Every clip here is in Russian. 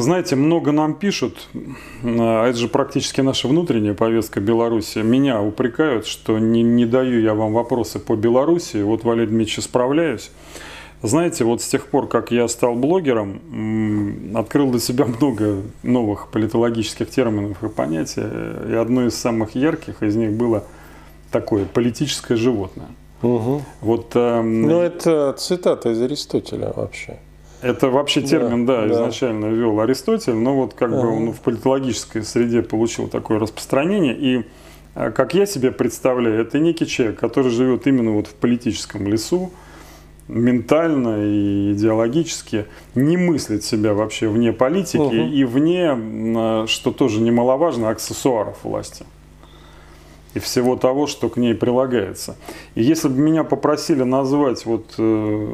Знаете, много нам пишут, а это же практически наша внутренняя повестка Беларуси. Меня упрекают, что не, не даю я вам вопросы по Беларуси. Вот, Валерий Дмитриевич, справляюсь. Знаете, вот с тех пор, как я стал блогером, открыл для себя много новых политологических терминов и понятий. И одно из самых ярких из них было такое политическое животное. Угу. Вот, э, ну, это цитата из Аристотеля вообще. Это вообще термин, да, да, изначально ввел Аристотель, но вот как ага. бы он в политологической среде получил такое распространение. И э, как я себе представляю, это некий человек, который живет именно вот в политическом лесу, ментально и идеологически не мыслит себя вообще вне политики угу. и вне, э, что тоже немаловажно, аксессуаров власти и всего того, что к ней прилагается. И если бы меня попросили назвать вот э,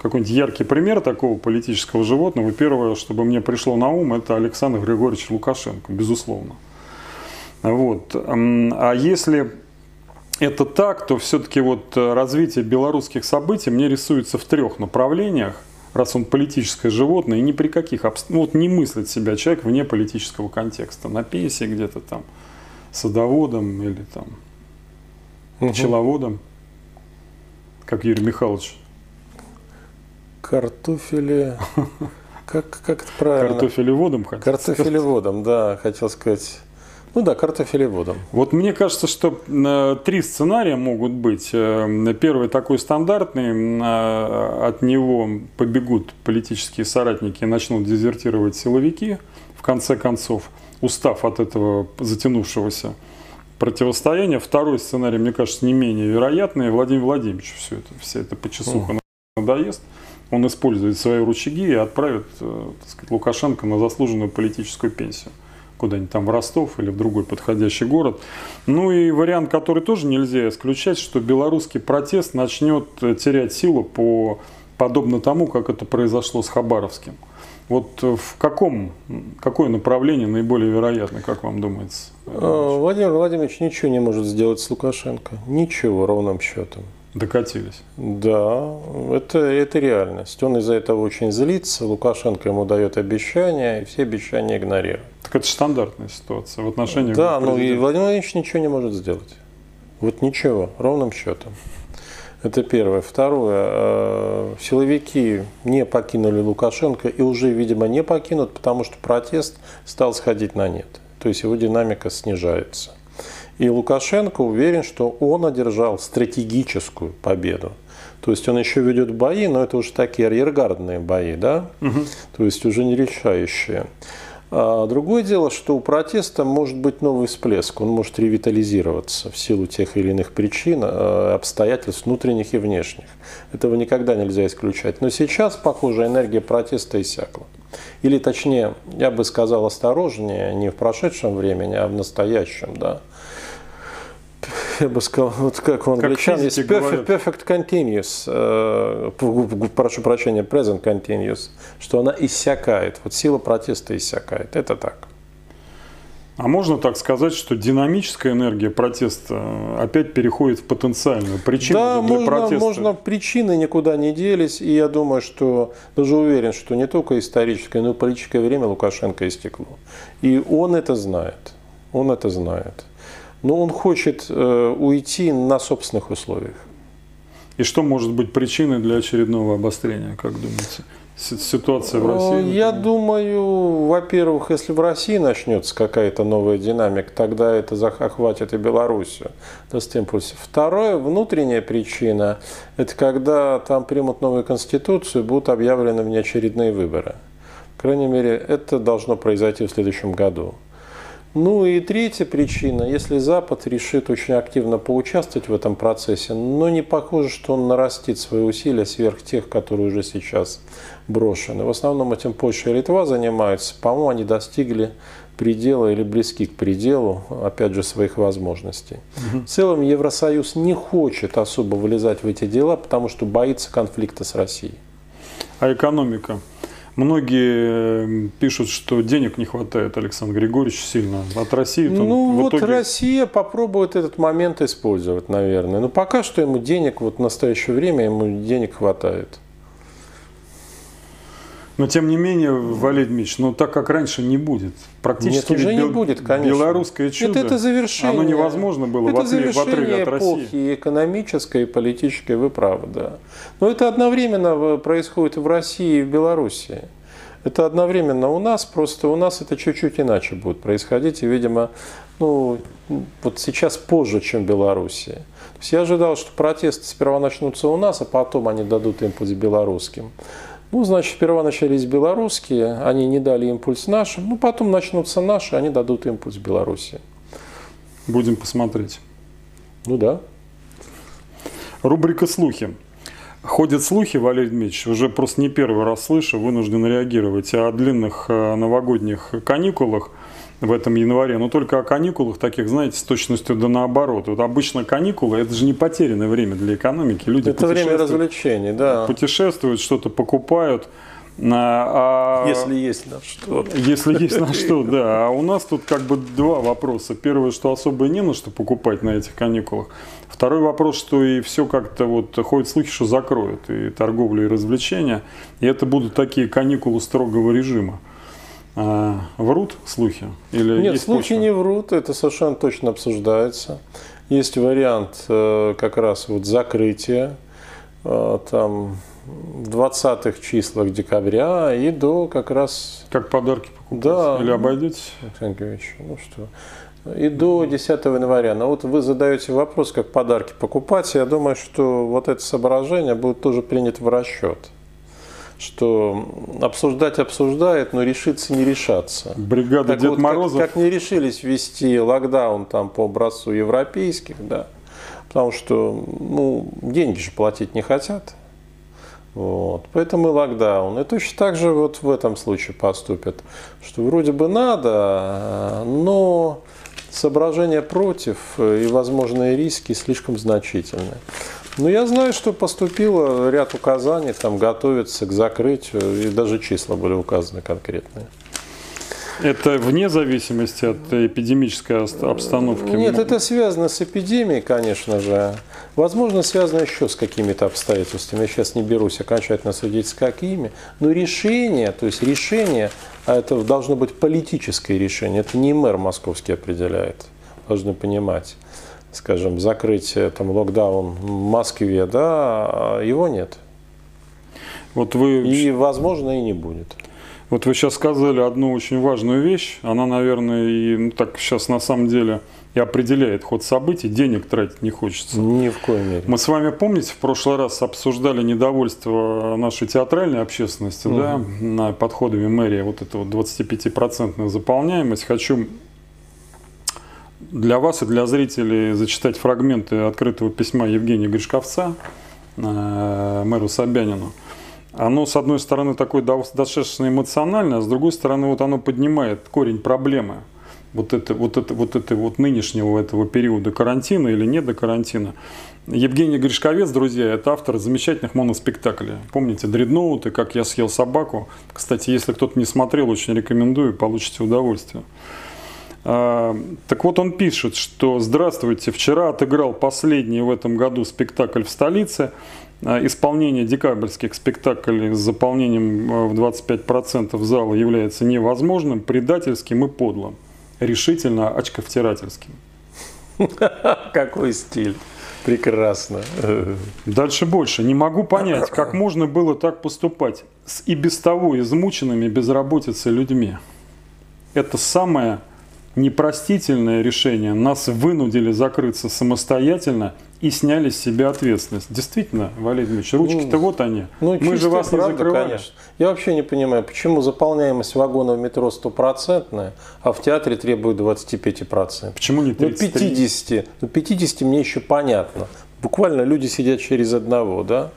какой-нибудь яркий пример такого политического животного, первое, что бы мне пришло на ум, это Александр Григорьевич Лукашенко, безусловно. Вот. А если это так, то все-таки вот развитие белорусских событий мне рисуется в трех направлениях, раз он политическое животное, и ни при каких обстоятельствах, ну, вот не мыслит себя человек вне политического контекста, на пенсии где-то там, садоводом или там угу. пчеловодом, как Юрий Михайлович. Картофели. Как, как это правильно? Картофелеводом хотел Картофелеводом, да, хотел сказать. Ну да, картофелеводом. Вот мне кажется, что э, три сценария могут быть. Э, первый такой стандартный, э, от него побегут политические соратники и начнут дезертировать силовики, в конце концов устав от этого затянувшегося противостояния. Второй сценарий, мне кажется, не менее вероятный. Владимир Владимирович все это, вся эта почесуха mm. надоест. Он использует свои рычаги и отправит э, так сказать, Лукашенко на заслуженную политическую пенсию куда-нибудь там в Ростов или в другой подходящий город. Ну и вариант, который тоже нельзя исключать, что белорусский протест начнет э, терять силу по подобно тому, как это произошло с Хабаровским. Вот э, в каком, какое направление наиболее вероятно, как вам думается? А, Владимир Владимирович ничего не может сделать с Лукашенко. Ничего, ровным счетом. Докатились. Да, это, это реальность. Он из-за этого очень злится. Лукашенко ему дает обещания, и все обещания игнорирует. Так это стандартная ситуация в отношении Да, но и Владимир Владимирович ничего не может сделать. Вот ничего, ровным счетом. Это первое. Второе. Э, силовики не покинули Лукашенко и уже, видимо, не покинут, потому что протест стал сходить на нет. То есть его динамика снижается. И Лукашенко уверен, что он одержал стратегическую победу. То есть он еще ведет бои, но это уже такие арьергардные бои, да? Угу. То есть уже не решающие. А другое дело, что у протеста может быть новый всплеск, он может ревитализироваться в силу тех или иных причин, а, обстоятельств внутренних и внешних. Этого никогда нельзя исключать. Но сейчас, похоже, энергия протеста иссякла. Или точнее, я бы сказал осторожнее, не в прошедшем времени, а в настоящем. Да я бы сказал, вот как у англичан есть perfect, perfect continuous, э, прошу прощения, present continuous, что она иссякает, вот сила протеста иссякает, это так. А можно так сказать, что динамическая энергия протеста опять переходит в потенциальную причину да, для можно, протеста? можно, причины никуда не делись, и я думаю, что, даже уверен, что не только историческое, но и политическое время Лукашенко истекло. И он это знает, он это знает но он хочет э, уйти на собственных условиях. И что может быть причиной для очередного обострения, как думаете? Ситуация в России? Например? Я думаю, во-первых, если в России начнется какая-то новая динамика, тогда это захватит и Белоруссию, даст импульс. Второе, внутренняя причина, это когда там примут новую конституцию, будут объявлены внеочередные выборы. По крайней мере, это должно произойти в следующем году. Ну и третья причина, если Запад решит очень активно поучаствовать в этом процессе, но не похоже, что он нарастит свои усилия сверх тех, которые уже сейчас брошены. В основном этим Польша и Литва занимаются. По-моему, они достигли предела или близки к пределу, опять же, своих возможностей. Угу. В целом Евросоюз не хочет особо вылезать в эти дела, потому что боится конфликта с Россией. А экономика? Многие пишут, что денег не хватает, Александр Григорьевич, сильно. От России Ну, вот итоге... Россия попробует этот момент использовать, наверное. Но пока что ему денег, вот в настоящее время ему денег хватает. Но тем не менее, Валерий Дмитриевич, ну так как раньше не будет. Практически Нет, уже не будет, конечно. белорусское чудо, это, это завершение, оно невозможно было это в, отрыве, в отрыве от России. эпохи экономической и политической, вы правы, да. Но это одновременно происходит в России и в Белоруссии. Это одновременно у нас, просто у нас это чуть-чуть иначе будет происходить. И, видимо, ну, вот сейчас позже, чем в Белоруссии. То есть я ожидал, что протесты сперва начнутся у нас, а потом они дадут импульс белорусским. Ну, значит, сперва начались белорусские, они не дали импульс нашим, ну, потом начнутся наши, они дадут импульс Беларуси. Будем посмотреть. Ну да. Рубрика «Слухи». Ходят слухи, Валерий Дмитриевич, уже просто не первый раз слышу, вынужден реагировать, о длинных э, новогодних каникулах в этом январе, но только о каникулах таких, знаете, с точностью да наоборот. Вот обычно каникулы – это же не потерянное время для экономики. Люди это время развлечений, да. Путешествуют, что-то покупают. А, а, если есть на что. Если есть на что, да. А у нас тут как бы два вопроса. Первое, что особо не на что покупать на этих каникулах. Второй вопрос, что и все как-то вот ходят слухи, что закроют и торговлю, и развлечения. И это будут такие каникулы строгого режима. А, врут слухи? Или Нет, слухи почва? не врут, это совершенно точно обсуждается. Есть вариант э, как раз вот закрытия э, там в 20-х числах декабря и до как раз... Как подарки покупать? Да. Или обойдетесь? Александр ну что... И до 10 января. Но вот вы задаете вопрос, как подарки покупать. Я думаю, что вот это соображение будет тоже принято в расчет что обсуждать обсуждает, но решиться не решаться. Бригада так Дед вот, Морозов. Как, как не решились ввести локдаун там по образцу европейских, да, потому что ну, деньги же платить не хотят. Вот. Поэтому и локдаун. И точно так же вот в этом случае поступят, что вроде бы надо, но соображения против и возможные риски слишком значительны. Ну, я знаю, что поступило ряд указаний, там готовится к закрытию, и даже числа были указаны конкретные. Это вне зависимости от эпидемической обстановки? Нет, это связано с эпидемией, конечно же. Возможно, связано еще с какими-то обстоятельствами. Я сейчас не берусь окончательно судить, с какими. Но решение, то есть решение, а это должно быть политическое решение, это не мэр московский определяет, должны понимать скажем, закрытие, там, локдаун в Москве, да, его нет. Вот вы... И, возможно, и не будет. Вот вы сейчас сказали одну очень важную вещь. Она, наверное, и ну, так сейчас на самом деле и определяет ход событий. Денег тратить не хочется. Ни в коей мере. Мы с вами, помните, в прошлый раз обсуждали недовольство нашей театральной общественности угу. да, на подходами мэрии. Вот это вот 25% заполняемость. Хочу для вас и для зрителей зачитать фрагменты открытого письма Евгения Гришковца э, мэру Собянину. Оно, с одной стороны, такое достаточно эмоциональное, а с другой стороны, вот оно поднимает корень проблемы вот, это, вот, это, вот, это, вот нынешнего этого периода карантина или не до карантина. Евгений Гришковец, друзья, это автор замечательных моноспектаклей. Помните «Дредноуты», «Как я съел собаку». Кстати, если кто-то не смотрел, очень рекомендую, получите удовольствие. А, так вот он пишет, что «Здравствуйте, вчера отыграл последний в этом году спектакль в столице. А, исполнение декабрьских спектаклей с заполнением а, в 25% зала является невозможным, предательским и подлым. Решительно очковтирательским». Какой стиль. Прекрасно. Дальше больше. Не могу понять, как можно было так поступать с и без того измученными безработицей людьми. Это самое непростительное решение. Нас вынудили закрыться самостоятельно и сняли с себя ответственность. Действительно, Валерий Дмитриевич, ручки-то ну, вот они. Ну, Мы же вас правда, не закрывали. Конечно. Я вообще не понимаю, почему заполняемость вагона в метро стопроцентная, а в театре требуют 25%. Почему не 33? Ну, 50. Ну, 50 мне еще понятно. Буквально люди сидят через одного, да?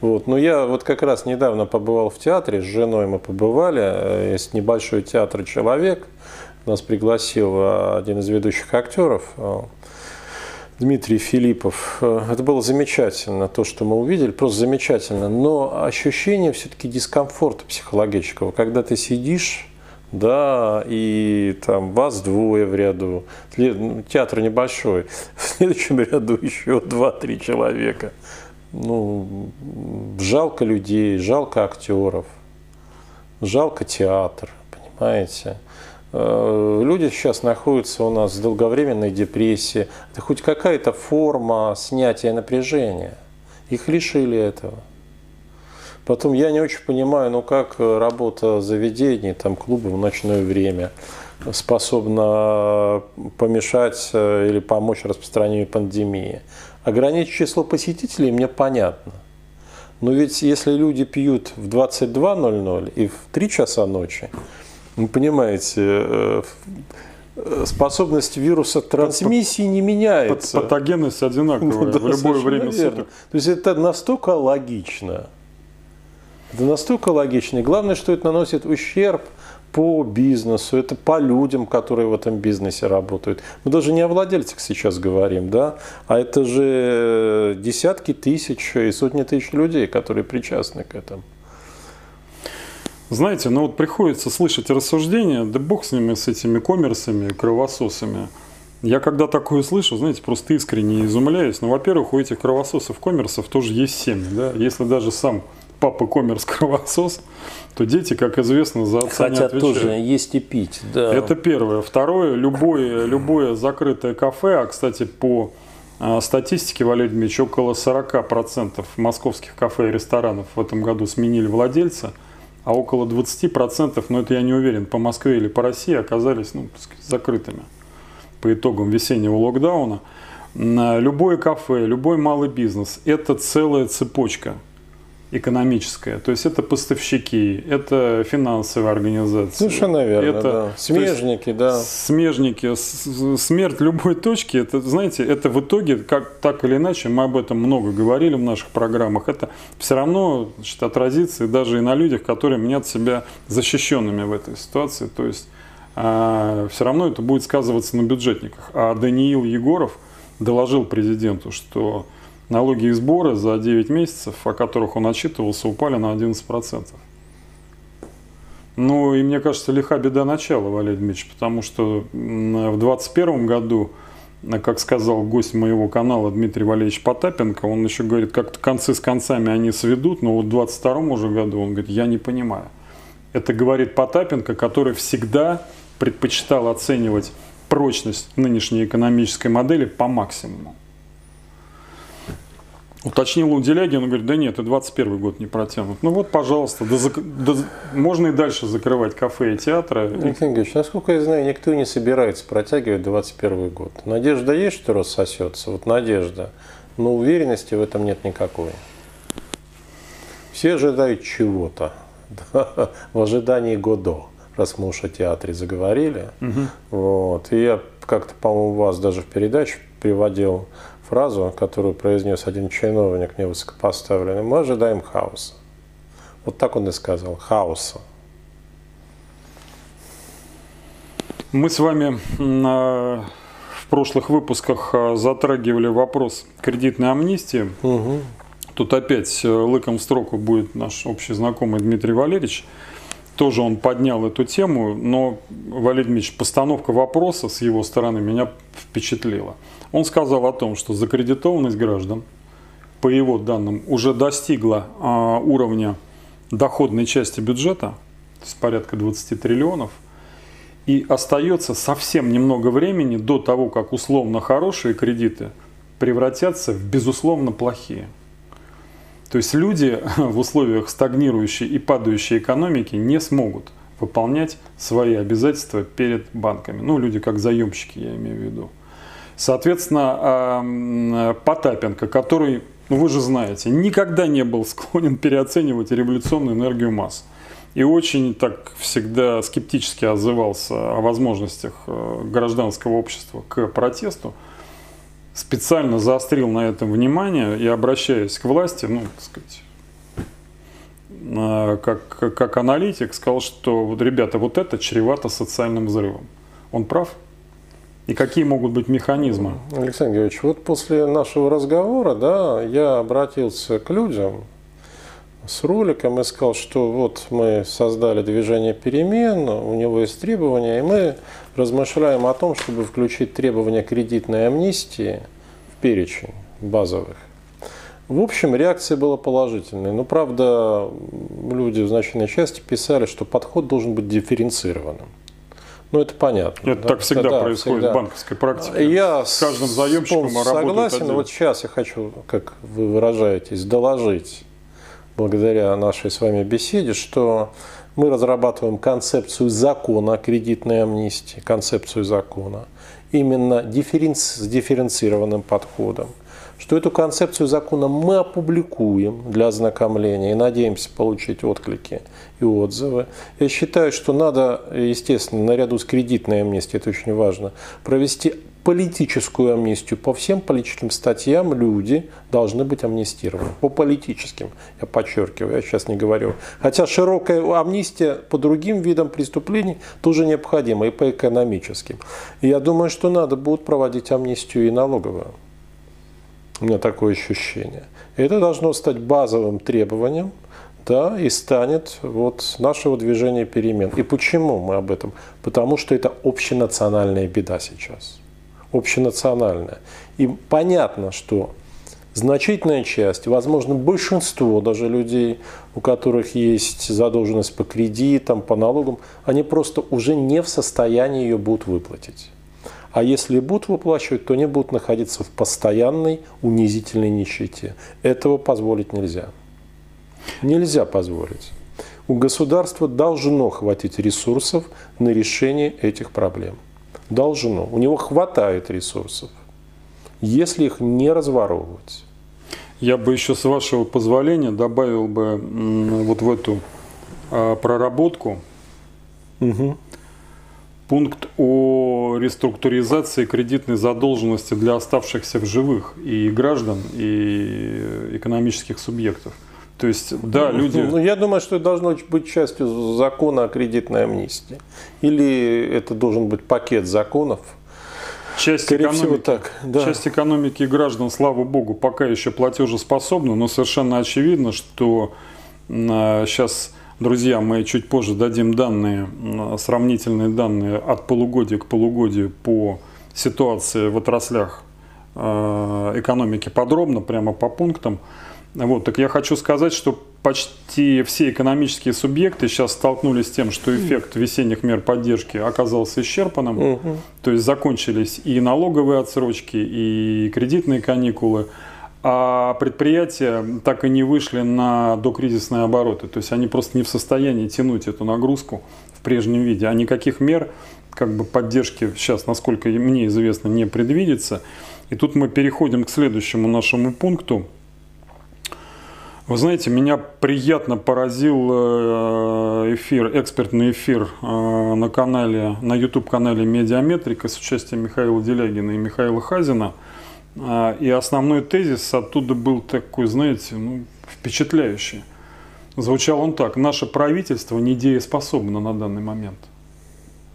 Вот. Но я вот как раз недавно побывал в театре, с женой мы побывали, э, есть небольшой театр «Человек», нас пригласил э, один из ведущих актеров, э, Дмитрий Филиппов. Э, это было замечательно, то, что мы увидели, просто замечательно. Но ощущение все-таки дискомфорта психологического, когда ты сидишь, да, и там вас двое в ряду, ну, театр небольшой, в следующем ряду еще два-три человека. Ну, жалко людей, жалко актеров. жалко театр, понимаете. Э, люди сейчас находятся у нас в долговременной депрессии. Это хоть какая-то форма снятия напряжения. Их лишили этого. Потом я не очень понимаю, ну как работа заведений, там клубы в ночное время способна помешать э, или помочь распространению пандемии. Ограничить число посетителей мне понятно. Но ведь если люди пьют в 22.00 и в 3 часа ночи, вы понимаете, э, э, способность вируса трансмиссии не меняется. Патогенность одинаковая в любое время суток. То есть это настолько логично. Это настолько логично. И главное, что это наносит ущерб по бизнесу, это по людям, которые в этом бизнесе работают. Мы даже не о владельцах сейчас говорим, да, а это же десятки тысяч и сотни тысяч людей, которые причастны к этому. Знаете, ну вот приходится слышать рассуждения, да бог с ними, с этими коммерсами, кровососами. Я когда такое слышу, знаете, просто искренне изумляюсь. Ну, во-первых, у этих кровососов, коммерсов тоже есть семьи, да. Если даже сам папа коммерс кровосос, то дети, как известно, за отца Хотят не отвечают. тоже есть и пить, да. Это первое. Второе, любое, любое закрытое кафе, а, кстати, по а, статистике, Валерий Дмитриевич, около 40% московских кафе и ресторанов в этом году сменили владельца, а около 20%, но это я не уверен, по Москве или по России оказались ну, закрытыми по итогам весеннего локдауна. Любое кафе, любой малый бизнес – это целая цепочка – экономическая. То есть это поставщики, это финансовые организации. Совершенно верно, это, да. Смежники, да. Смежники, смерть любой точки, это, знаете, это в итоге, как так или иначе, мы об этом много говорили в наших программах, это все равно значит, отразится и даже и на людях, которые мнят себя защищенными в этой ситуации. То есть а, все равно это будет сказываться на бюджетниках. А Даниил Егоров доложил президенту, что налоги и сборы за 9 месяцев, о которых он отчитывался, упали на 11%. Ну и мне кажется, лиха беда начала, Валерий Дмитриевич, потому что в 2021 году, как сказал гость моего канала Дмитрий Валерьевич Потапенко, он еще говорит, как-то концы с концами они сведут, но вот в 2022 уже году он говорит, я не понимаю. Это говорит Потапенко, который всегда предпочитал оценивать прочность нынешней экономической модели по максимуму. Уточнил у Делягин, он говорит, да нет, и 21 год не протянут. Ну вот, пожалуйста, да, да, можно и дальше закрывать кафе и театры. Александр Георгиевич, насколько я знаю, никто не собирается протягивать 21 год. Надежда есть, что рассосется? Вот надежда. Но уверенности в этом нет никакой. Все ожидают чего-то. Да, в ожидании Годо, раз мы уж о театре заговорили. Угу. Вот. И я как-то, по-моему, вас даже в передаче приводил фразу, которую произнес один чиновник невысокопоставленный, мы ожидаем хаоса. Вот так он и сказал, хаоса. Мы с вами на, в прошлых выпусках а, затрагивали вопрос кредитной амнистии. Угу. Тут опять э, лыком в строку будет наш общий знакомый Дмитрий Валерьевич. Тоже он поднял эту тему, но, Валерий Дмитриевич, постановка вопроса с его стороны меня впечатлила. Он сказал о том, что закредитованность граждан, по его данным, уже достигла а, уровня доходной части бюджета, то есть порядка 20 триллионов, и остается совсем немного времени до того, как условно хорошие кредиты превратятся в безусловно плохие. То есть люди в условиях стагнирующей и падающей экономики не смогут выполнять свои обязательства перед банками. Ну, люди как заемщики, я имею в виду. Соответственно, Потапенко, который, ну вы же знаете, никогда не был склонен переоценивать революционную энергию масс. И очень так всегда скептически отзывался о возможностях э, гражданского общества к протесту, специально заострил на этом внимание и обращаясь к власти, ну, так сказать, как, как аналитик, сказал, что вот, ребята, вот это чревато социальным взрывом. Он прав? И какие могут быть механизмы? Александр Георгиевич, вот после нашего разговора да, я обратился к людям с роликом и сказал, что вот мы создали движение перемен, у него есть требования, и мы размышляем о том, чтобы включить требования кредитной амнистии в перечень базовых. В общем, реакция была положительной. Но, правда, люди в значительной части писали, что подход должен быть дифференцированным. Ну, это понятно. Это да? так всегда да, происходит всегда. в банковской практике. Я с каждым заемщиком согласен. Вот сейчас я хочу, как вы выражаетесь, доложить, благодаря нашей с вами беседе, что мы разрабатываем концепцию закона о кредитной амнистии, концепцию закона, именно дифференци с дифференцированным подходом что эту концепцию закона мы опубликуем для ознакомления и надеемся получить отклики и отзывы. Я считаю, что надо, естественно, наряду с кредитной амнистией, это очень важно, провести политическую амнистию. По всем политическим статьям люди должны быть амнистированы. По политическим, я подчеркиваю, я сейчас не говорю. Хотя широкая амнистия по другим видам преступлений тоже необходима, и по экономическим. И я думаю, что надо будет проводить амнистию и налоговую. У меня такое ощущение. И это должно стать базовым требованием, да, и станет вот нашего движения перемен. И почему мы об этом? Потому что это общенациональная беда сейчас. Общенациональная. И понятно, что значительная часть, возможно, большинство даже людей, у которых есть задолженность по кредитам, по налогам, они просто уже не в состоянии ее будут выплатить. А если будут выплачивать, то они будут находиться в постоянной унизительной нищете. Этого позволить нельзя. Нельзя позволить. У государства должно хватить ресурсов на решение этих проблем. Должно. У него хватает ресурсов, если их не разворовывать. Я бы еще, с вашего позволения, добавил бы вот в эту а, проработку угу пункт о реструктуризации кредитной задолженности для оставшихся в живых и граждан, и экономических субъектов. То есть, да, люди... Ну, я думаю, что это должно быть частью закона о кредитной амнистии. Или это должен быть пакет законов, Часть Скорее экономики, всего так. Да. Часть экономики граждан, слава богу, пока еще платежеспособна, но совершенно очевидно, что сейчас Друзья, мы чуть позже дадим данные, сравнительные данные от полугодия к полугодию по ситуации в отраслях э, экономики подробно, прямо по пунктам. Вот, так я хочу сказать, что почти все экономические субъекты сейчас столкнулись с тем, что эффект весенних мер поддержки оказался исчерпанным. Угу. То есть закончились и налоговые отсрочки, и кредитные каникулы а предприятия так и не вышли на докризисные обороты. То есть они просто не в состоянии тянуть эту нагрузку в прежнем виде. А никаких мер как бы поддержки сейчас, насколько мне известно, не предвидится. И тут мы переходим к следующему нашему пункту. Вы знаете, меня приятно поразил э, эфир, экспертный эфир э, на канале, на YouTube-канале Медиаметрика с участием Михаила Делягина и Михаила Хазина – а, и основной тезис оттуда был такой, знаете, ну, впечатляющий. Звучал он так. Наше правительство недееспособно на данный момент.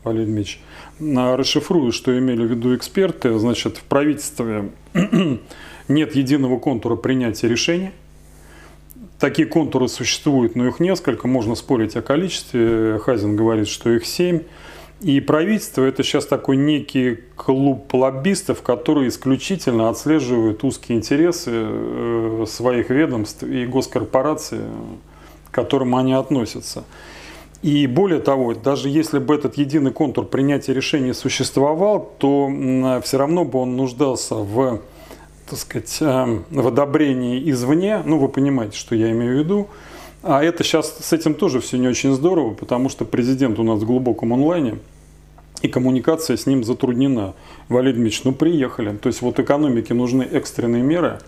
Валерий Дмитриевич. Расшифрую, что имели в виду эксперты. Значит, в правительстве нет единого контура принятия решений. Такие контуры существуют, но их несколько. Можно спорить о количестве. Хазин говорит, что их семь. И правительство – это сейчас такой некий клуб лоббистов, которые исключительно отслеживают узкие интересы э, своих ведомств и госкорпораций, к которым они относятся. И более того, даже если бы этот единый контур принятия решений существовал, то все равно бы он нуждался в, так сказать, э, в одобрении извне. Ну, вы понимаете, что я имею в виду. А это сейчас с этим тоже все не очень здорово, потому что президент у нас в глубоком онлайне, и коммуникация с ним затруднена. Валерий Дмитриевич, ну приехали. То есть вот экономике нужны экстренные меры.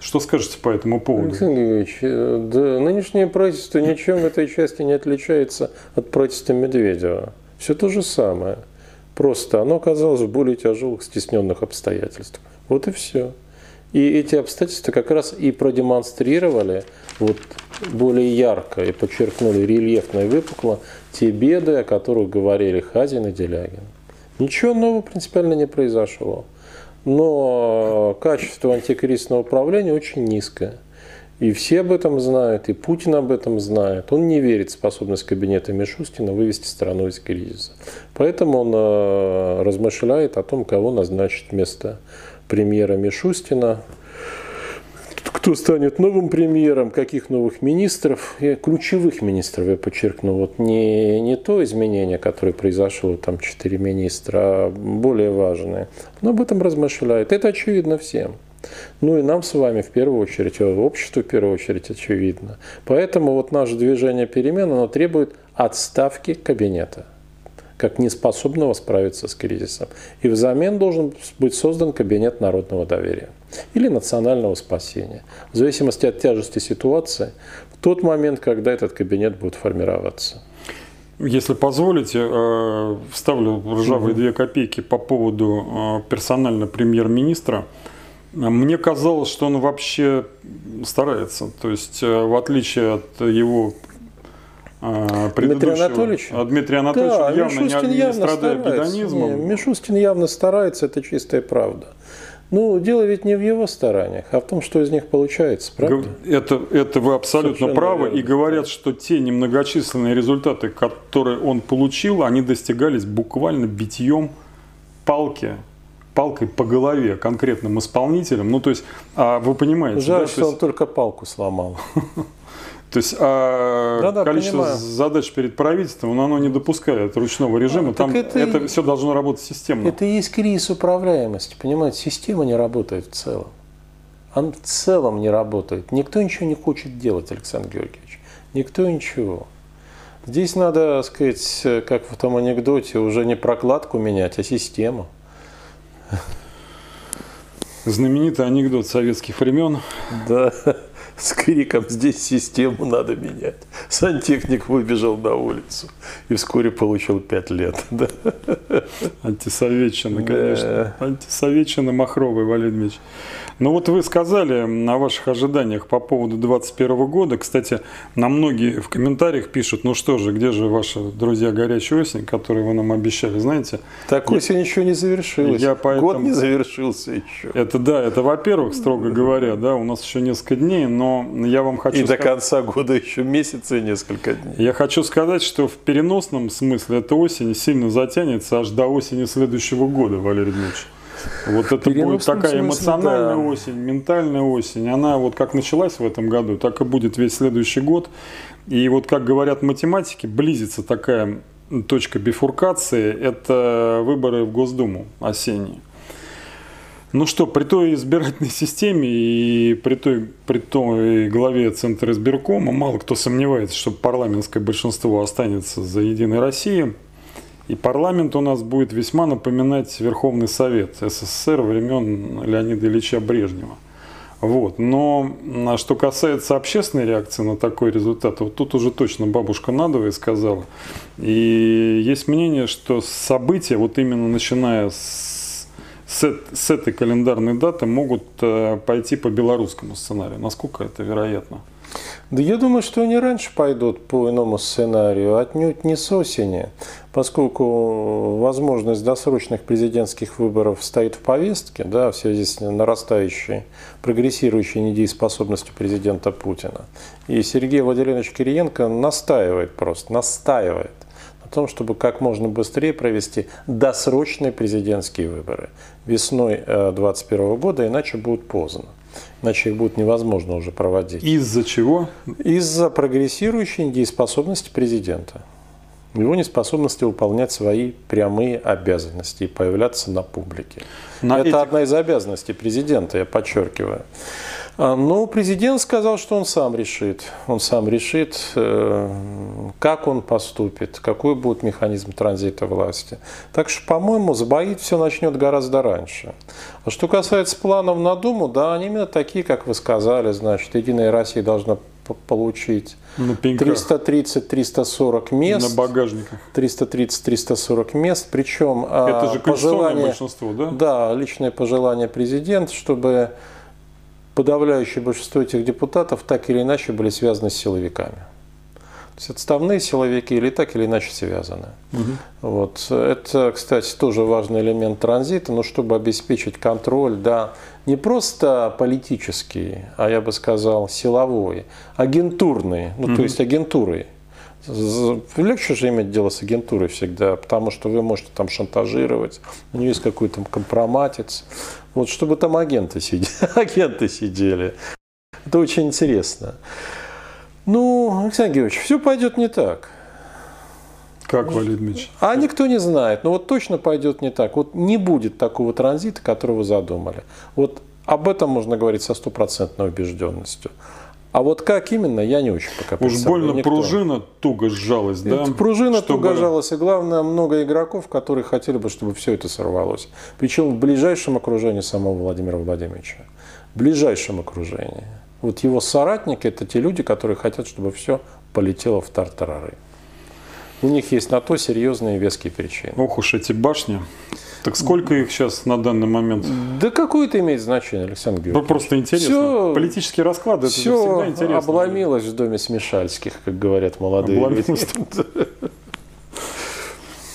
Что скажете по этому поводу? Александр Ильич, э, да, нынешнее правительство ничем в этой части не отличается от правительства Медведева. Все то же самое. Просто оно оказалось в более тяжелых, стесненных обстоятельствах. Вот и все. И эти обстоятельства как раз и продемонстрировали вот более ярко и подчеркнули рельефно и выпукло те беды, о которых говорили Хазин и Делягин. Ничего нового принципиально не произошло. Но качество антикризисного управления очень низкое. И все об этом знают, и Путин об этом знает. Он не верит в способность кабинета Мишустина вывести страну из кризиса. Поэтому он э, размышляет о том, кого назначить вместо премьера Мишустина. кто станет новым премьером, каких новых министров, и ключевых министров, я подчеркну, вот не, не то изменение, которое произошло, там четыре министра, а более важное. Но об этом размышляют. Это очевидно всем. Ну и нам с вами в первую очередь, обществу в первую очередь очевидно. Поэтому вот наше движение перемен, оно требует отставки кабинета как неспособного справиться с кризисом. И взамен должен быть создан кабинет народного доверия или национального спасения, в зависимости от тяжести ситуации, в тот момент, когда этот кабинет будет формироваться. Если позволите, э, вставлю ржавые две копейки по поводу э, персонально премьер-министра. Мне казалось, что он вообще старается. То есть, э, в отличие от его Дмитрий Анатольевич? Дмитрий Анатольевич да, явно Мишустин не, не явно страдает бедонизмом. Не, Мишустин явно старается, это чистая правда. Ну, дело ведь не в его стараниях, а в том, что из них получается, правда? Это, это вы абсолютно Совершенно правы. Верно. И говорят, что те немногочисленные результаты, которые он получил, они достигались буквально битьем палки палкой по голове конкретным исполнителям. Ну, то есть, а вы понимаете... Жаль, да, что есть... он только палку сломал. То есть а да, да, количество понимаю. задач перед правительством, оно не допускает ручного режима. А, Там это, это все должно работать системно. Это и есть кризис управляемости. Понимаете, система не работает в целом. Она в целом не работает. Никто ничего не хочет делать, Александр Георгиевич. Никто ничего. Здесь надо, сказать, как в том анекдоте, уже не прокладку менять, а систему. Знаменитый анекдот советских времен. Да с криком «Здесь систему надо менять». Сантехник выбежал на улицу и вскоре получил пять лет. Да. Антисоветчина, конечно. Да. Антисоветчина Махровый, Валерий Дмитриевич. Ну вот вы сказали о ваших ожиданиях по поводу 2021 года. Кстати, на многие в комментариях пишут, ну что же, где же ваши друзья горячая осень, которые вы нам обещали, знаете? Так осень еще не завершилась. Я поэтому... Год не завершился еще. Это да, это во-первых, строго говоря, да, у нас еще несколько дней, но я вам хочу И сказать... до конца года еще месяцы и несколько дней. Я хочу сказать, что в переносном смысле эта осень сильно затянется аж до осени следующего года, Валерий Дмитриевич. Вот это будет такая смысле, эмоциональная да. осень, ментальная осень. Она вот как началась в этом году, так и будет весь следующий год. И вот как говорят математики, близится такая точка бифуркации, это выборы в Госдуму осенние. Ну что, при той избирательной системе и при той, при той главе Центра избиркома мало кто сомневается, что парламентское большинство останется за Единой Россией. И парламент у нас будет весьма напоминать Верховный Совет СССР времен Леонида Ильича Брежнева. Вот. Но а что касается общественной реакции на такой результат, вот тут уже точно бабушка Надова сказала. И есть мнение, что события, вот именно начиная с, с, с этой календарной даты, могут э, пойти по белорусскому сценарию. Насколько это вероятно? Да я думаю, что они раньше пойдут по иному сценарию, отнюдь не с осени, поскольку возможность досрочных президентских выборов стоит в повестке, да, в связи с нарастающей, прогрессирующей недееспособностью президента Путина. И Сергей Владимирович Кириенко настаивает просто, настаивает о том, чтобы как можно быстрее провести досрочные президентские выборы весной 2021 э, года, иначе будет поздно иначе их будет невозможно уже проводить. Из-за чего? Из-за прогрессирующей недееспособности президента. Его неспособности выполнять свои прямые обязанности и появляться на публике. На Это этих... одна из обязанностей президента, я подчеркиваю. А, но президент сказал, что он сам решит. Он сам решит, э, как он поступит, какой будет механизм транзита власти. Так что, по-моему, сбоить все начнет гораздо раньше. А что касается планов на Думу, да, они именно такие, как вы сказали. Значит, Единая Россия должна получить 330-340 мест. На багажниках. 330-340 мест. Причем а, Это же пожелание, большинство, да? Да, личное пожелание президента, чтобы подавляющее большинство этих депутатов так или иначе были связаны с силовиками. То есть отставные силовики или так или иначе связаны. Угу. Вот. Это, кстати, тоже важный элемент транзита, но чтобы обеспечить контроль, да, не просто политический, а я бы сказал силовой, агентурный, ну угу. то есть агентурой. Легче же иметь дело с агентурой всегда, потому что вы можете там шантажировать, у нее есть какой-то компроматец. Вот чтобы там агенты сидели, агенты сидели Это очень интересно. Ну, Александр Георгиевич, все пойдет не так. Как, Валерий Дмитриевич? А никто не знает. Но вот точно пойдет не так. Вот не будет такого транзита, который вы задумали. Вот об этом можно говорить со стопроцентной убежденностью. А вот как именно, я не очень пока Уж больно Никто. пружина туго сжалась, да? Это пружина чтобы... туго сжалась, и главное, много игроков, которые хотели бы, чтобы все это сорвалось. Причем в ближайшем окружении самого Владимира Владимировича. В ближайшем окружении. Вот его соратники – это те люди, которые хотят, чтобы все полетело в тартарары. У них есть на то серьезные веские причины. Ох уж эти башни. Так сколько их сейчас на данный момент? Да какое это имеет значение, Александр Георгиевич? Просто интересно. Все, Политические расклады, это все всегда интересно. обломилось в доме Смешальских, как говорят молодые люди.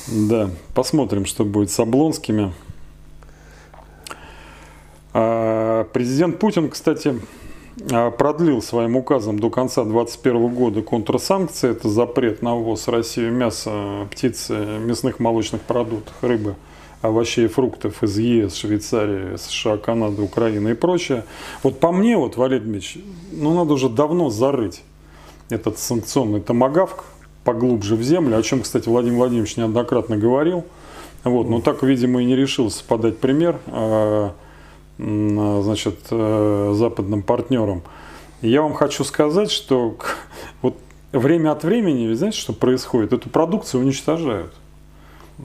Да, посмотрим, что будет с Облонскими. А, президент Путин, кстати, а, продлил своим указом до конца 2021 года контрсанкции. Это запрет на ввоз в Россию мяса, птицы, мясных молочных продуктов, рыбы – овощей и фруктов из ЕС, Швейцарии, США, Канады, Украины и прочее. Вот по мне, вот, Валерий Дмитриевич, ну надо уже давно зарыть этот санкционный томогавк поглубже в землю, о чем, кстати, Владимир Владимирович неоднократно говорил. Вот, но так, видимо, и не решился подать пример а, значит, э, западным партнерам. Я вам хочу сказать, что вот время от времени, вы знаете, что происходит? Эту продукцию уничтожают.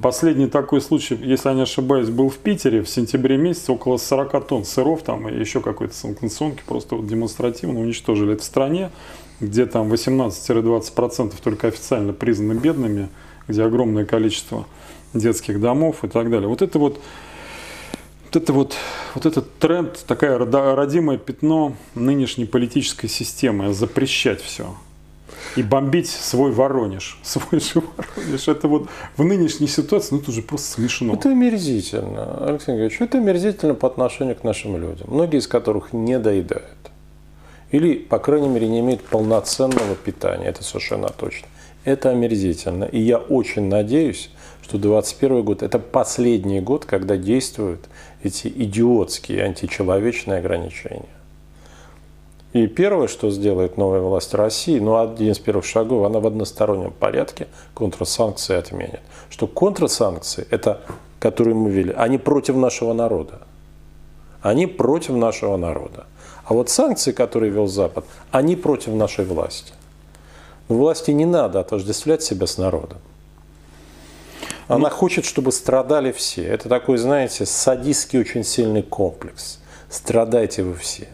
Последний такой случай, если я не ошибаюсь, был в Питере в сентябре месяце, около 40 тонн сыров там и еще какой-то санкционки просто вот демонстративно уничтожили. Это в стране, где там 18-20% только официально признаны бедными, где огромное количество детских домов и так далее. Вот это вот, вот это вот, вот этот тренд, такая родимое пятно нынешней политической системы, запрещать все и бомбить свой Воронеж. Свой же Воронеж. Это вот в нынешней ситуации, ну это уже просто смешно. Это омерзительно, Алексей Георгиевич. Это омерзительно по отношению к нашим людям, многие из которых не доедают. Или, по крайней мере, не имеют полноценного питания. Это совершенно точно. Это омерзительно. И я очень надеюсь, что 2021 год – это последний год, когда действуют эти идиотские античеловечные ограничения. И первое, что сделает новая власть России, ну, один из первых шагов, она в одностороннем порядке контрсанкции отменит. Что контрсанкции, это, которые мы ввели, они против нашего народа. Они против нашего народа. А вот санкции, которые вел Запад, они против нашей власти. Но власти не надо отождествлять себя с народом. Она ну, хочет, чтобы страдали все. Это такой, знаете, садистский очень сильный комплекс. Страдайте вы все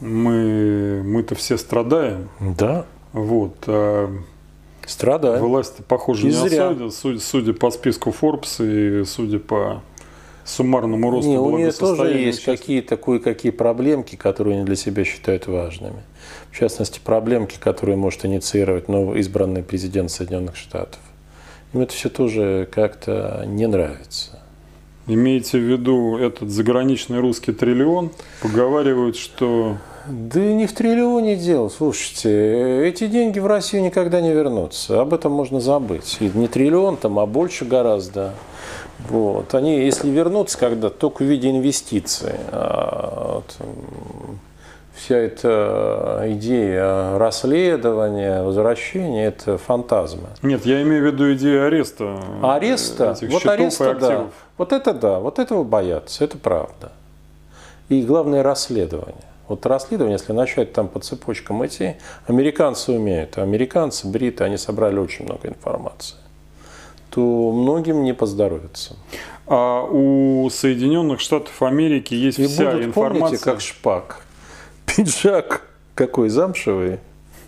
мы, мы-то все страдаем. Да. Вот. А Страдаем. Власть, похоже, и не зря. осудят, судя, судя по списку Forbes и судя по суммарному росту не, у нее тоже есть какие-то кое-какие проблемки, которые они для себя считают важными. В частности, проблемки, которые может инициировать новый избранный президент Соединенных Штатов. Им это все тоже как-то не нравится. Имеете в виду этот заграничный русский триллион? Поговаривают, что... Да не в триллионе дело. Слушайте, эти деньги в Россию никогда не вернутся. Об этом можно забыть. И не триллион там, а больше гораздо. Вот. Они, если вернутся когда только в виде инвестиций. А, вот, вся эта идея расследования, возвращения – это фантазма. Нет, я имею в виду идею ареста. Ареста? Этих вот ареста, да. Вот это да, вот этого боятся, это правда. И главное расследование. Вот расследование, если начать там по цепочкам идти, американцы умеют, а американцы, бриты, они собрали очень много информации, то многим не поздоровится. А у Соединенных Штатов Америки есть И вся будут, информация. Помните, как шпак. Пиджак какой, замшевый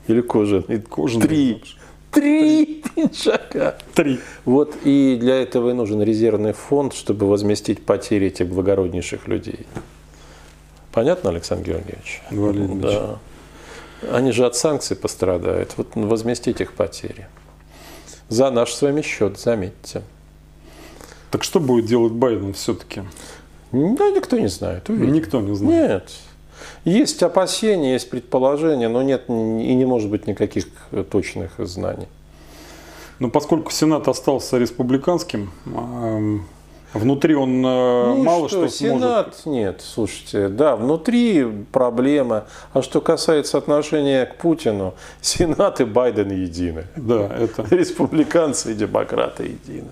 или кожаный? Кожаный. Три. Три пиджака. Три. Вот и для этого и нужен резервный фонд, чтобы возместить потери этих благороднейших людей. Понятно, Александр Георгиевич? Валерьевич. Да. Они же от санкций пострадают. Вот возместить их потери. За наш с вами счет, заметьте. Так что будет делать Байден все-таки? Да, никто не знает. Увидим. Никто не знает. Нет. Есть опасения, есть предположения, но нет и не может быть никаких точных знаний. Но поскольку Сенат остался республиканским, Внутри он э, ну, мало что, что Сенат сможет. нет, слушайте, да, внутри проблема. А что касается отношения к Путину, Сенат и Байден едины. Да, это. Республиканцы и демократы едины.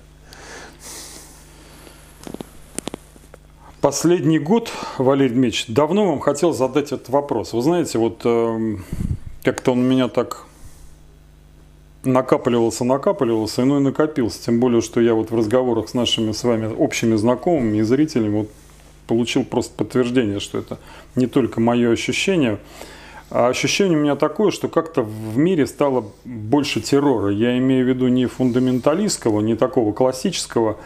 Последний год, Валерий Дмитриевич, давно вам хотел задать этот вопрос. Вы знаете, вот э, как-то он меня так накапливался, накапливался, ну и накопился. Тем более, что я вот в разговорах с нашими с вами общими знакомыми и зрителями вот получил просто подтверждение, что это не только мое ощущение. А ощущение у меня такое, что как-то в мире стало больше террора. Я имею в виду не фундаменталистского, не такого классического,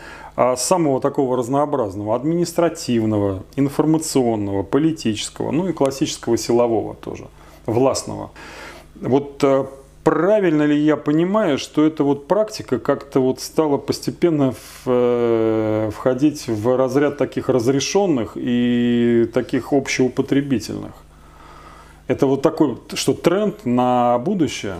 самого такого разнообразного, административного, информационного, политического, ну и классического силового тоже, властного. Вот э, правильно ли я понимаю, что эта вот практика как-то вот стала постепенно в, э, входить в разряд таких разрешенных и таких общеупотребительных? Это вот такой, что тренд на будущее?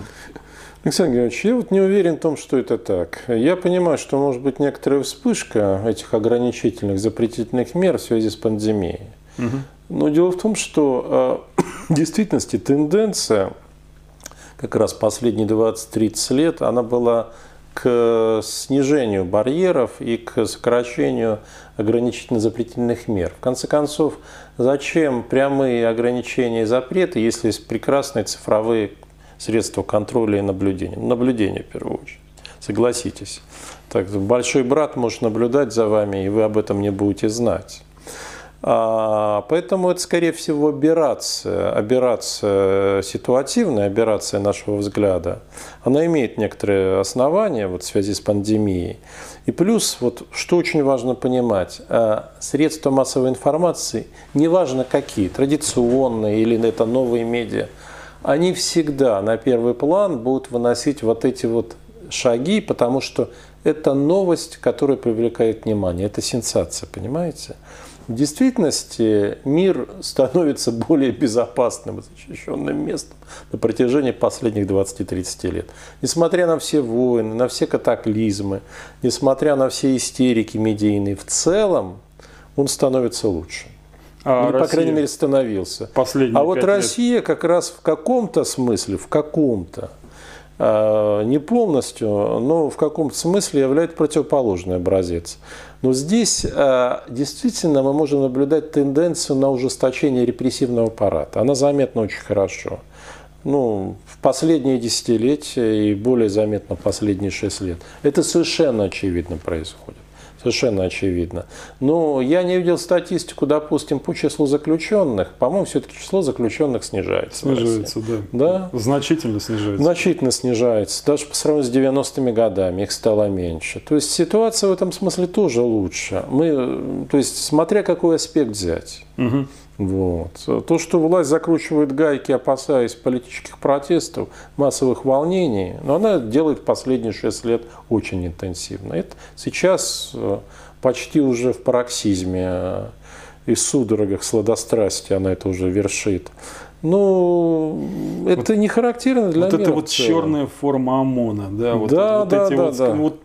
Александр Георгиевич, я вот не уверен в том, что это так. Я понимаю, что может быть некоторая вспышка этих ограничительных, запретительных мер в связи с пандемией. Угу. Но дело в том, что э, в действительности тенденция как раз последние 20-30 лет, она была к снижению барьеров и к сокращению ограничительно-запретительных мер. В конце концов, зачем прямые ограничения и запреты, если есть прекрасные цифровые средства контроля и наблюдения? Наблюдение в первую очередь. Согласитесь. Так, большой брат может наблюдать за вами, и вы об этом не будете знать. А, поэтому это, скорее всего, аберрация, аберрация ситуативная, аберрация нашего взгляда. Она имеет некоторые основания вот, в связи с пандемией. И плюс, вот, что очень важно понимать, а, средства массовой информации, неважно какие, традиционные или это новые медиа, они всегда на первый план будут выносить вот эти вот шаги, потому что это новость, которая привлекает внимание, это сенсация, понимаете? В действительности мир становится более безопасным и защищенным местом на протяжении последних 20-30 лет. Несмотря на все войны, на все катаклизмы, несмотря на все истерики медийные, в целом он становится лучше. А ну, по крайней мере, становился. а вот Россия лет. как раз в каком-то смысле, в каком-то, а, не полностью, но в каком-то смысле является противоположный образец. Но здесь а, действительно мы можем наблюдать тенденцию на ужесточение репрессивного аппарата. Она заметна очень хорошо. Ну, в последние десятилетия и более заметно в последние шесть лет. Это совершенно очевидно происходит совершенно очевидно. Но я не видел статистику, допустим, по числу заключенных. По-моему, все-таки число заключенных снижается. Снижается, да. да. Значительно снижается. Значительно снижается. Даже по сравнению с 90-ми годами их стало меньше. То есть ситуация в этом смысле тоже лучше. Мы, то есть смотря какой аспект взять. Угу. Вот. То, что власть закручивает гайки, опасаясь политических протестов, массовых волнений, но она делает последние шесть лет очень интенсивно. Это сейчас э, почти уже в пароксизме э, и судорогах сладострастия она это уже вершит. Ну, это вот, не характерно для вот мира. это вот черная форма ОМОНа, да? Вот, да, вот да, эти да, вот, да. Вот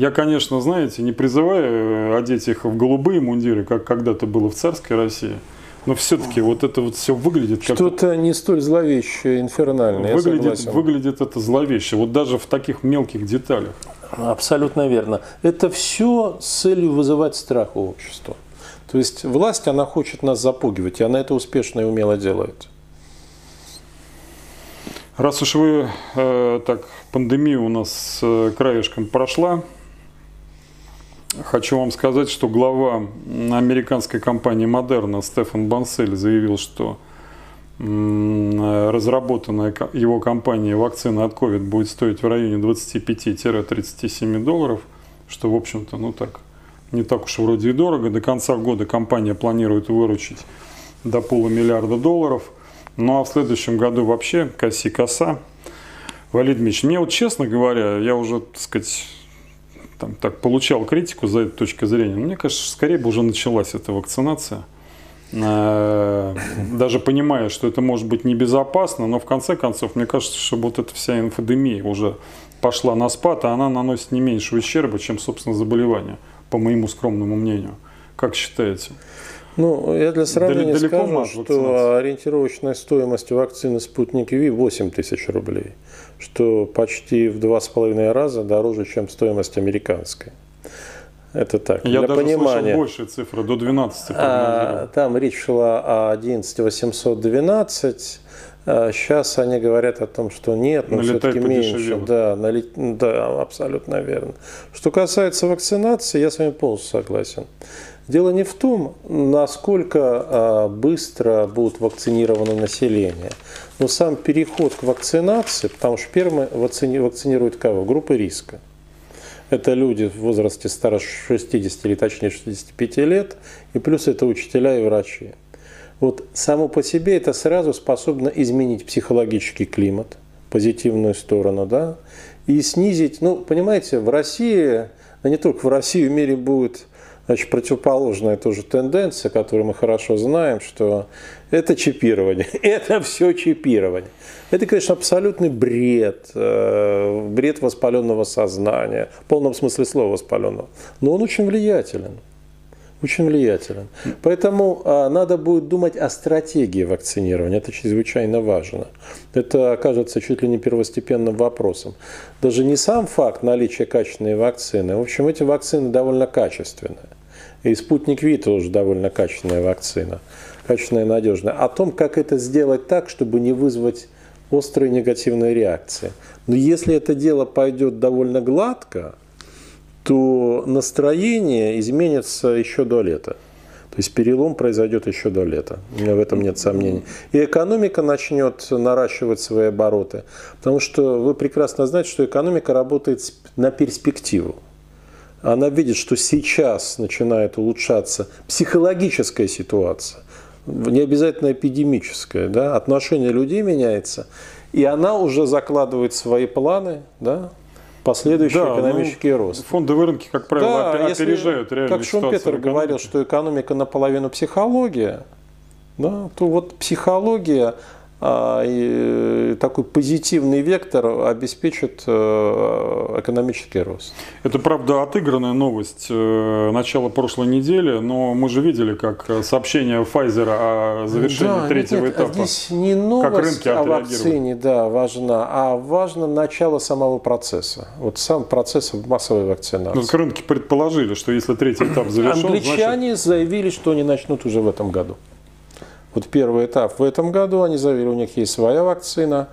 я, конечно, знаете, не призываю э, одеть их в голубые мундиры, как когда-то было в царской России. Но все-таки вот это вот все выглядит как... Что-то не столь зловещее, инфернальное, выглядит, выглядит это зловеще, вот даже в таких мелких деталях. Абсолютно верно. Это все с целью вызывать страх у общества. То есть власть, она хочет нас запугивать, и она это успешно и умело делает. Раз уж вы э, так, пандемия у нас э, краешком прошла, Хочу вам сказать, что глава американской компании Moderna Стефан Бансель заявил, что разработанная его компанией вакцина от COVID будет стоить в районе 25-37 долларов, что, в общем-то, ну так, не так уж вроде и дорого. До конца года компания планирует выручить до полумиллиарда долларов. Ну а в следующем году вообще коси-коса. Валид Мич, мне вот честно говоря, я уже, так сказать, там, так получал критику за эту точку зрения. мне кажется, скорее бы уже началась эта вакцинация. Э, даже понимая, что это может быть небезопасно, но в конце концов, мне кажется, что вот эта вся инфодемия уже пошла на спад, а она наносит не меньше ущерба, чем, собственно, заболевание. по моему скромному мнению. Как считаете? Ну, я для сравнения Далеко скажу, что ориентировочная стоимость вакцины «Спутник Ви» 8 тысяч рублей, что почти в два с половиной раза дороже, чем стоимость американской. Это так. Я для даже понимания. слышал больше цифры, до 12 а, Там речь шла о 11 812. А сейчас они говорят о том, что нет, но все-таки меньше. Да, налет... да, абсолютно верно. Что касается вакцинации, я с вами полностью согласен. Дело не в том, насколько а, быстро будут вакцинировано население, но сам переход к вакцинации, потому что первым вакцинируют кого? Группы риска. Это люди в возрасте старше 60 или точнее 65 лет, и плюс это учителя и врачи. Вот само по себе это сразу способно изменить психологический климат, позитивную сторону, да, и снизить, ну, понимаете, в России, а не только в России, в мире будет Значит, противоположная тоже тенденция, которую мы хорошо знаем, что это чипирование. Это все чипирование. Это, конечно, абсолютный бред, э, бред воспаленного сознания, в полном смысле слова воспаленного. Но он очень влиятелен. Очень влиятелен. Поэтому а, надо будет думать о стратегии вакцинирования. Это чрезвычайно важно. Это окажется чуть ли не первостепенным вопросом. Даже не сам факт наличия качественной вакцины. В общем, эти вакцины довольно качественные. И спутник Ви тоже довольно качественная вакцина, качественная и надежная. О том, как это сделать так, чтобы не вызвать острые негативные реакции. Но если это дело пойдет довольно гладко, то настроение изменится еще до лета. То есть перелом произойдет еще до лета. У меня в этом нет сомнений. И экономика начнет наращивать свои обороты. Потому что вы прекрасно знаете, что экономика работает на перспективу она видит, что сейчас начинает улучшаться психологическая ситуация, не обязательно эпидемическая, да, отношение людей меняется, и она уже закладывает свои планы, да, последующий да, экономический ну, рост. Фондовые рынки, как правило, да, опережают реальную Как Шумпетер говорил, что экономика наполовину психология, да, то вот психология такой позитивный вектор обеспечит э, экономический рост. Это, правда, отыгранная новость э, начала прошлой недели, но мы же видели, как сообщение Pfizer о завершении да, третьего нет, этапа. Здесь не новость о вакцине да, важна, а важно начало самого процесса. Вот сам процесс массовой вакцинации. Ну, рынки предположили, что если третий этап завершен, Англичане значит... заявили, что они начнут уже в этом году. Вот первый этап в этом году, они заявили, у них есть своя вакцина,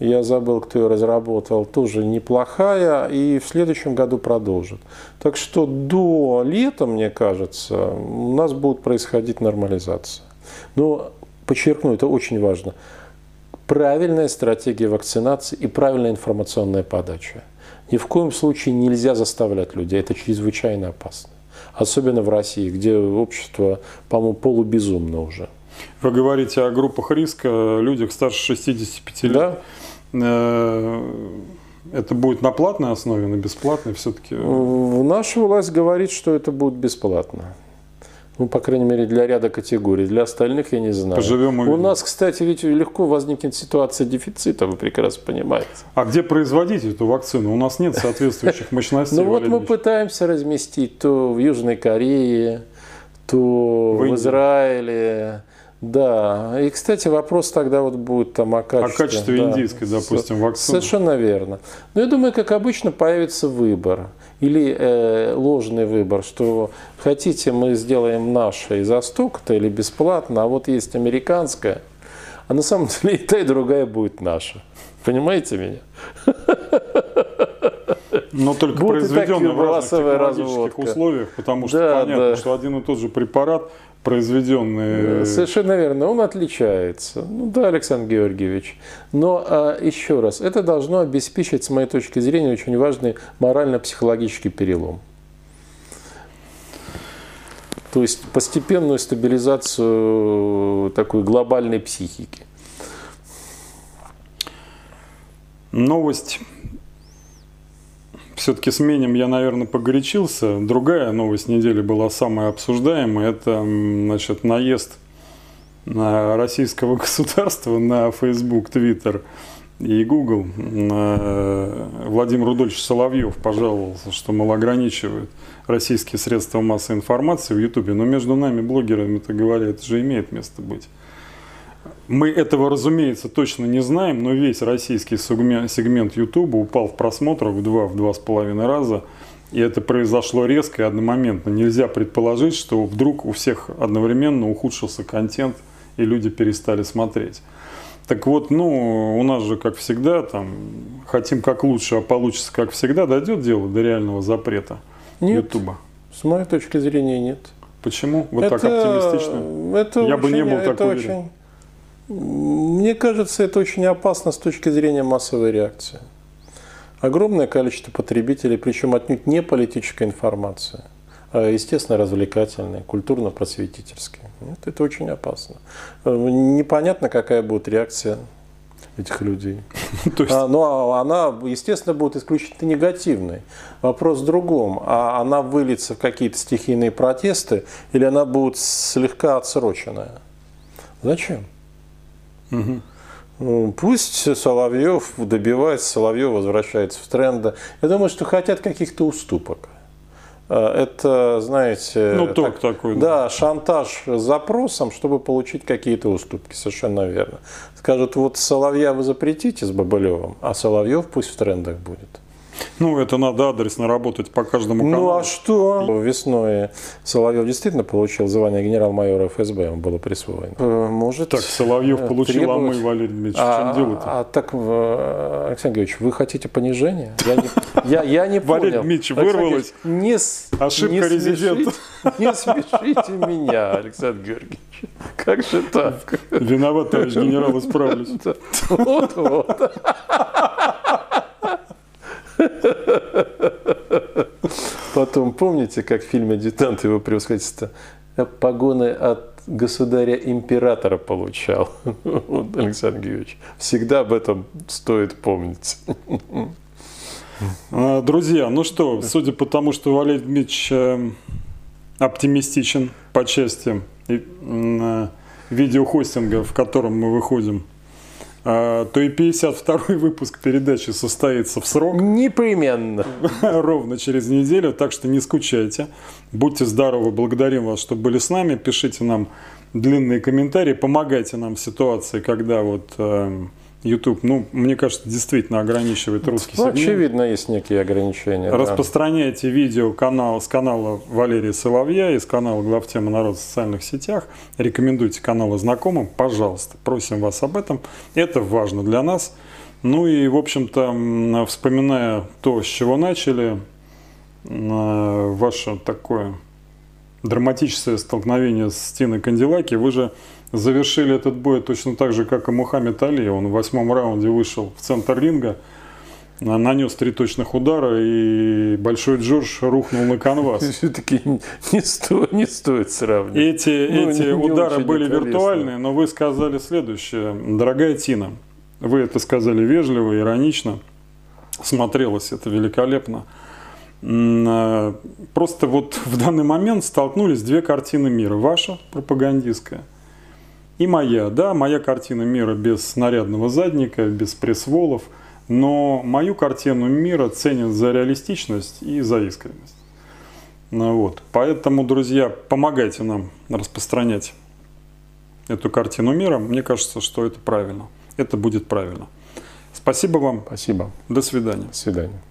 я забыл, кто ее разработал, тоже неплохая, и в следующем году продолжат. Так что до лета, мне кажется, у нас будет происходить нормализация. Но, подчеркну, это очень важно. Правильная стратегия вакцинации и правильная информационная подача. Ни в коем случае нельзя заставлять людей, это чрезвычайно опасно. Особенно в России, где общество, по-моему, полубезумно уже. Вы говорите о группах риска, людях старше 65 лет. Да. Э, это будет на платной основе, на бесплатной все-таки? Наша власть говорит, что это будет бесплатно. Ну, по крайней мере, для ряда категорий. Для остальных я не знаю. Поживем У нас, кстати, ведь легко возникнет ситуация дефицита, вы прекрасно понимаете. А где производить эту вакцину? У нас нет соответствующих мощностей. Ну вот мы пытаемся разместить то в Южной Корее, то в Израиле, да, и, кстати, вопрос тогда вот будет там о качестве. О качестве да. индийской, допустим, вакцины. Совершенно верно. Но я думаю, как обычно, появится выбор или э, ложный выбор, что хотите, мы сделаем наше из-за столько-то или бесплатно, а вот есть американская, а на самом деле и та, и другая будет наша. Понимаете меня? Но только Будет произведенная в разных технологических разводка. условиях, потому что да, понятно, да. что один и тот же препарат произведенные. Совершенно верно, он отличается. Ну да, Александр Георгиевич. Но а, еще раз, это должно обеспечить, с моей точки зрения, очень важный морально-психологический перелом. То есть постепенную стабилизацию такой глобальной психики. Новость все-таки сменим, я, наверное, погорячился. Другая новость недели была самая обсуждаемая. Это, значит, наезд на российского государства на Facebook, Twitter и Google. Э, Владимир Рудольевич Соловьев пожаловался, что, мол, ограничивают российские средства массовой информации в Ютубе. Но между нами, блогерами, это говоря, это же имеет место быть. Мы этого, разумеется, точно не знаем, но весь российский сегмент YouTube упал в просмотрах в два, в два с половиной раза. И это произошло резко и одномоментно. Нельзя предположить, что вдруг у всех одновременно ухудшился контент, и люди перестали смотреть. Так вот, ну, у нас же, как всегда, там, хотим как лучше, а получится как всегда, дойдет дело до реального запрета Ютуба? С моей точки зрения, нет. Почему? Вы это, так оптимистичны? Это Я очень, бы не был так уверен. Очень, мне кажется, это очень опасно с точки зрения массовой реакции. Огромное количество потребителей, причем отнюдь не политическая информация, а, естественно, развлекательная, культурно-просветительская. Это очень опасно. Э, непонятно, какая будет реакция этих людей. А, ну, а она, естественно, будет исключительно негативной. Вопрос в другом. А она выльется в какие-то стихийные протесты или она будет слегка отсроченная? Зачем? Угу. Пусть Соловьев добивается, Соловьев возвращается в тренды. Я думаю, что хотят каких-то уступок. А, это, знаете, ну, так, такой, да. да, шантаж запросом, чтобы получить какие-то уступки, совершенно верно. Скажут, вот Соловья вы запретите с Бабылевым, а Соловьев пусть в трендах будет. Ну, это надо адресно работать по каждому каналу. Ну, а что? Весной Соловьев действительно получил звание генерал-майора ФСБ, ему было присвоено. Э, может, так, Соловьев получил, требовать... а мы, Валерий Дмитриевич, а, чем дело-то? А, а так, Александр Георгиевич, вы хотите понижения? Я не, я, я не понял. Валерий Дмитриевич, вырвалось. Не, Ошибка не резидента. Не смешите меня, Александр Георгиевич. Как же так? Виноват, товарищ генерал, исправлюсь. Вот-вот. Потом, помните, как в фильме «Адъютант» его превосходительство погоны от государя-императора получал вот, Александр Георгиевич. Всегда об этом стоит помнить. А, друзья, ну что, судя по тому, что Валерий Дмитриевич э, оптимистичен по части э, видеохостинга, в котором мы выходим то и 52-й выпуск передачи состоится в срок. Непременно. Ровно через неделю, так что не скучайте. Будьте здоровы, благодарим вас, что были с нами. Пишите нам длинные комментарии, помогайте нам в ситуации, когда вот э, YouTube, ну, мне кажется, действительно ограничивает русский ну, сегмент. Очевидно, есть некие ограничения. Распространяйте да. видео канал, с канала Валерия Соловья и с канала Главтема народ в социальных сетях. Рекомендуйте каналы знакомым, пожалуйста. Просим вас об этом. Это важно для нас. Ну и, в общем-то, вспоминая то, с чего начали, ваше такое драматическое столкновение с Тиной Кандилаки, вы же завершили этот бой точно так же, как и Мухаммед Али. Он в восьмом раунде вышел в центр ринга, нанес три точных удара, и Большой Джордж рухнул на канвас. Все-таки не, стоит, не стоит сравнивать. Эти, ну, эти не, удары не были виртуальные, но вы сказали следующее. Дорогая Тина, вы это сказали вежливо, иронично, смотрелось это великолепно. А, просто вот в данный момент столкнулись две картины мира. Ваша пропагандистская – и моя, да, моя картина мира без снарядного задника, без пресс-волов, но мою картину мира ценят за реалистичность и за искренность. Ну, вот. Поэтому, друзья, помогайте нам распространять эту картину мира. Мне кажется, что это правильно. Это будет правильно. Спасибо вам. Спасибо. До свидания. До свидания.